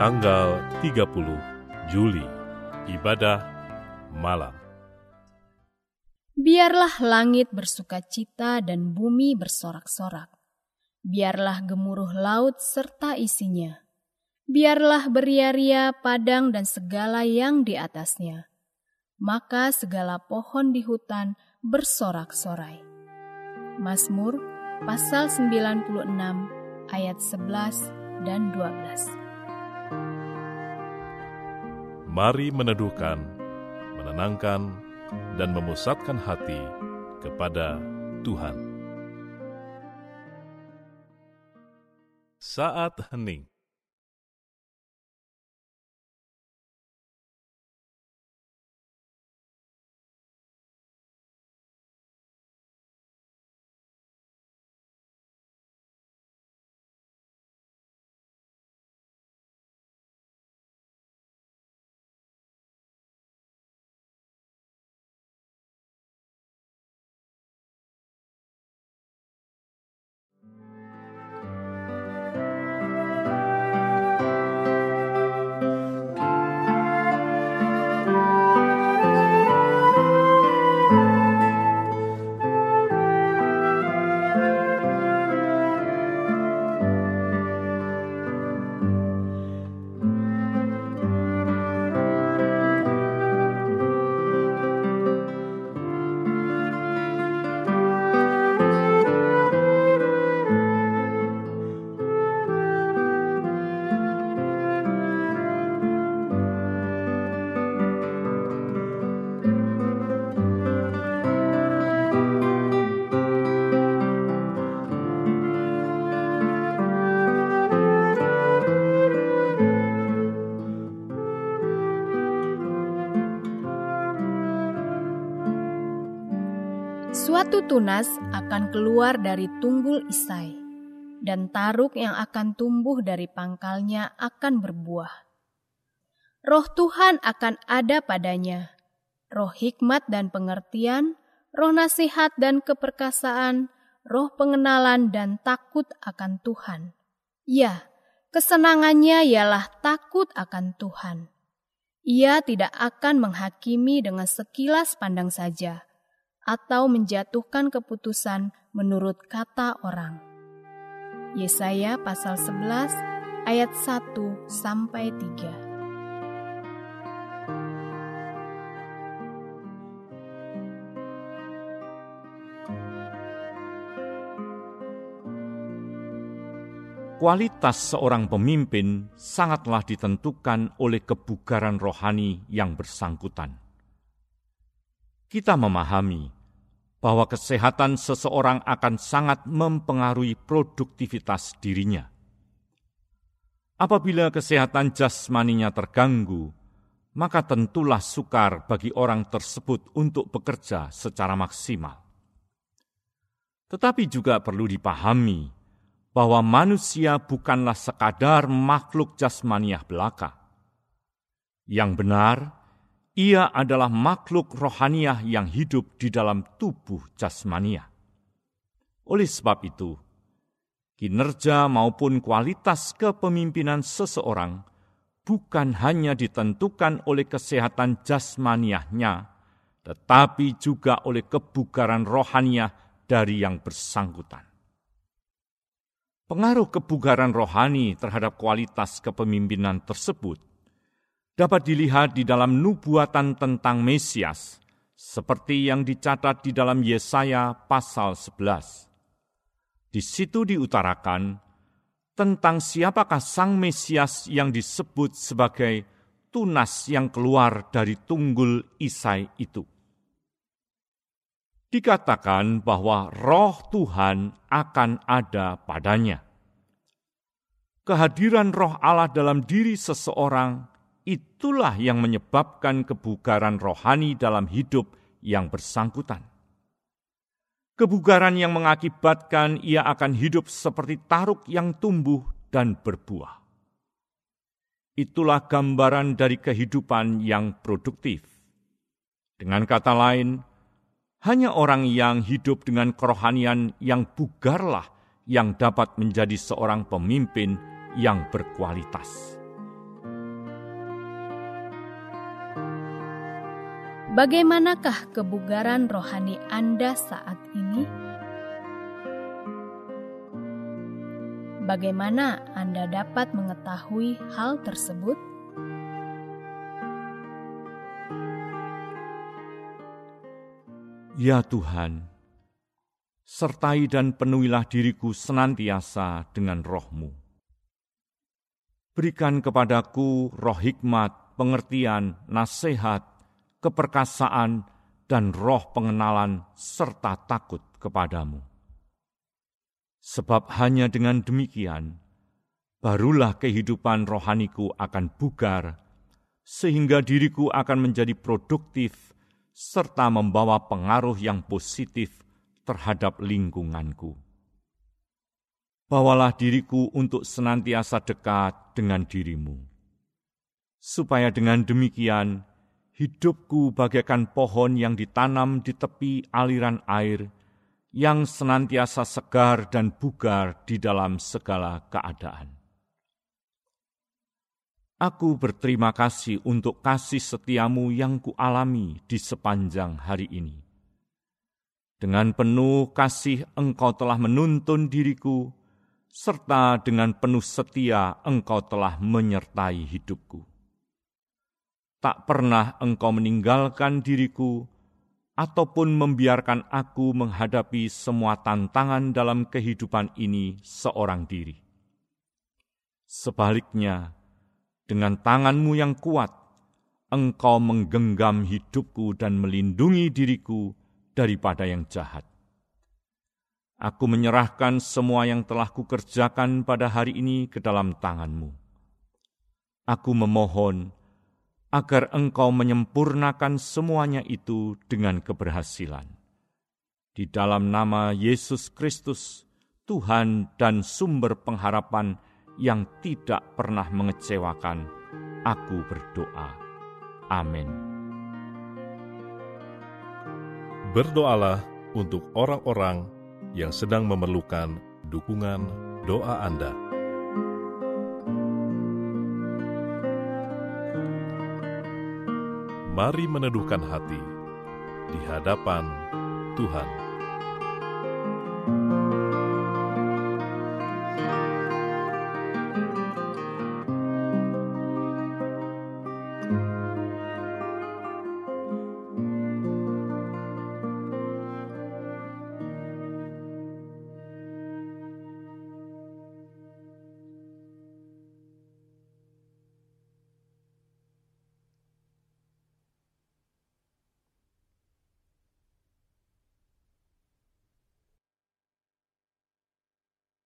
tanggal 30 Juli, ibadah malam. Biarlah langit bersuka cita dan bumi bersorak-sorak. Biarlah gemuruh laut serta isinya. Biarlah beria-ria padang dan segala yang di atasnya. Maka segala pohon di hutan bersorak-sorai. Mazmur pasal 96 ayat 11 dan 12. Mari meneduhkan, menenangkan, dan memusatkan hati kepada Tuhan. Saat hening Suatu tunas akan keluar dari tunggul Isai, dan taruk yang akan tumbuh dari pangkalnya akan berbuah. Roh Tuhan akan ada padanya, roh hikmat dan pengertian, roh nasihat dan keperkasaan, roh pengenalan dan takut akan Tuhan. Ya, kesenangannya ialah takut akan Tuhan. Ia tidak akan menghakimi dengan sekilas pandang saja, atau menjatuhkan keputusan menurut kata orang. Yesaya pasal 11 ayat 1 sampai 3. Kualitas seorang pemimpin sangatlah ditentukan oleh kebugaran rohani yang bersangkutan kita memahami bahwa kesehatan seseorang akan sangat mempengaruhi produktivitas dirinya. Apabila kesehatan jasmaninya terganggu, maka tentulah sukar bagi orang tersebut untuk bekerja secara maksimal. Tetapi juga perlu dipahami bahwa manusia bukanlah sekadar makhluk jasmaniah belaka. Yang benar, ia adalah makhluk rohaniah yang hidup di dalam tubuh jasmania. Oleh sebab itu, kinerja maupun kualitas kepemimpinan seseorang bukan hanya ditentukan oleh kesehatan jasmaniahnya, tetapi juga oleh kebugaran rohaniah dari yang bersangkutan. Pengaruh kebugaran rohani terhadap kualitas kepemimpinan tersebut dapat dilihat di dalam nubuatan tentang Mesias, seperti yang dicatat di dalam Yesaya pasal 11. Di situ diutarakan tentang siapakah Sang Mesias yang disebut sebagai tunas yang keluar dari tunggul Isai itu. Dikatakan bahwa roh Tuhan akan ada padanya. Kehadiran roh Allah dalam diri seseorang itulah yang menyebabkan kebugaran rohani dalam hidup yang bersangkutan. Kebugaran yang mengakibatkan ia akan hidup seperti taruk yang tumbuh dan berbuah. Itulah gambaran dari kehidupan yang produktif. Dengan kata lain, hanya orang yang hidup dengan kerohanian yang bugarlah yang dapat menjadi seorang pemimpin yang berkualitas. Bagaimanakah kebugaran rohani Anda saat ini? Bagaimana Anda dapat mengetahui hal tersebut? Ya Tuhan, sertai dan penuhilah diriku senantiasa dengan rohmu. Berikan kepadaku roh hikmat, pengertian, nasihat, keperkasaan, dan roh pengenalan serta takut kepadamu. Sebab hanya dengan demikian, barulah kehidupan rohaniku akan bugar, sehingga diriku akan menjadi produktif serta membawa pengaruh yang positif terhadap lingkunganku. Bawalah diriku untuk senantiasa dekat dengan dirimu, supaya dengan demikian hidupku bagaikan pohon yang ditanam di tepi aliran air, yang senantiasa segar dan bugar di dalam segala keadaan. Aku berterima kasih untuk kasih setiamu yang kualami di sepanjang hari ini. Dengan penuh kasih engkau telah menuntun diriku, serta dengan penuh setia engkau telah menyertai hidupku tak pernah engkau meninggalkan diriku, ataupun membiarkan aku menghadapi semua tantangan dalam kehidupan ini seorang diri. Sebaliknya, dengan tanganmu yang kuat, engkau menggenggam hidupku dan melindungi diriku daripada yang jahat. Aku menyerahkan semua yang telah kukerjakan pada hari ini ke dalam tanganmu. Aku memohon, agar engkau menyempurnakan semuanya itu dengan keberhasilan. Di dalam nama Yesus Kristus, Tuhan dan sumber pengharapan yang tidak pernah mengecewakan, aku berdoa. Amin. Berdoalah untuk orang-orang yang sedang memerlukan dukungan doa Anda. Mari meneduhkan hati di hadapan Tuhan.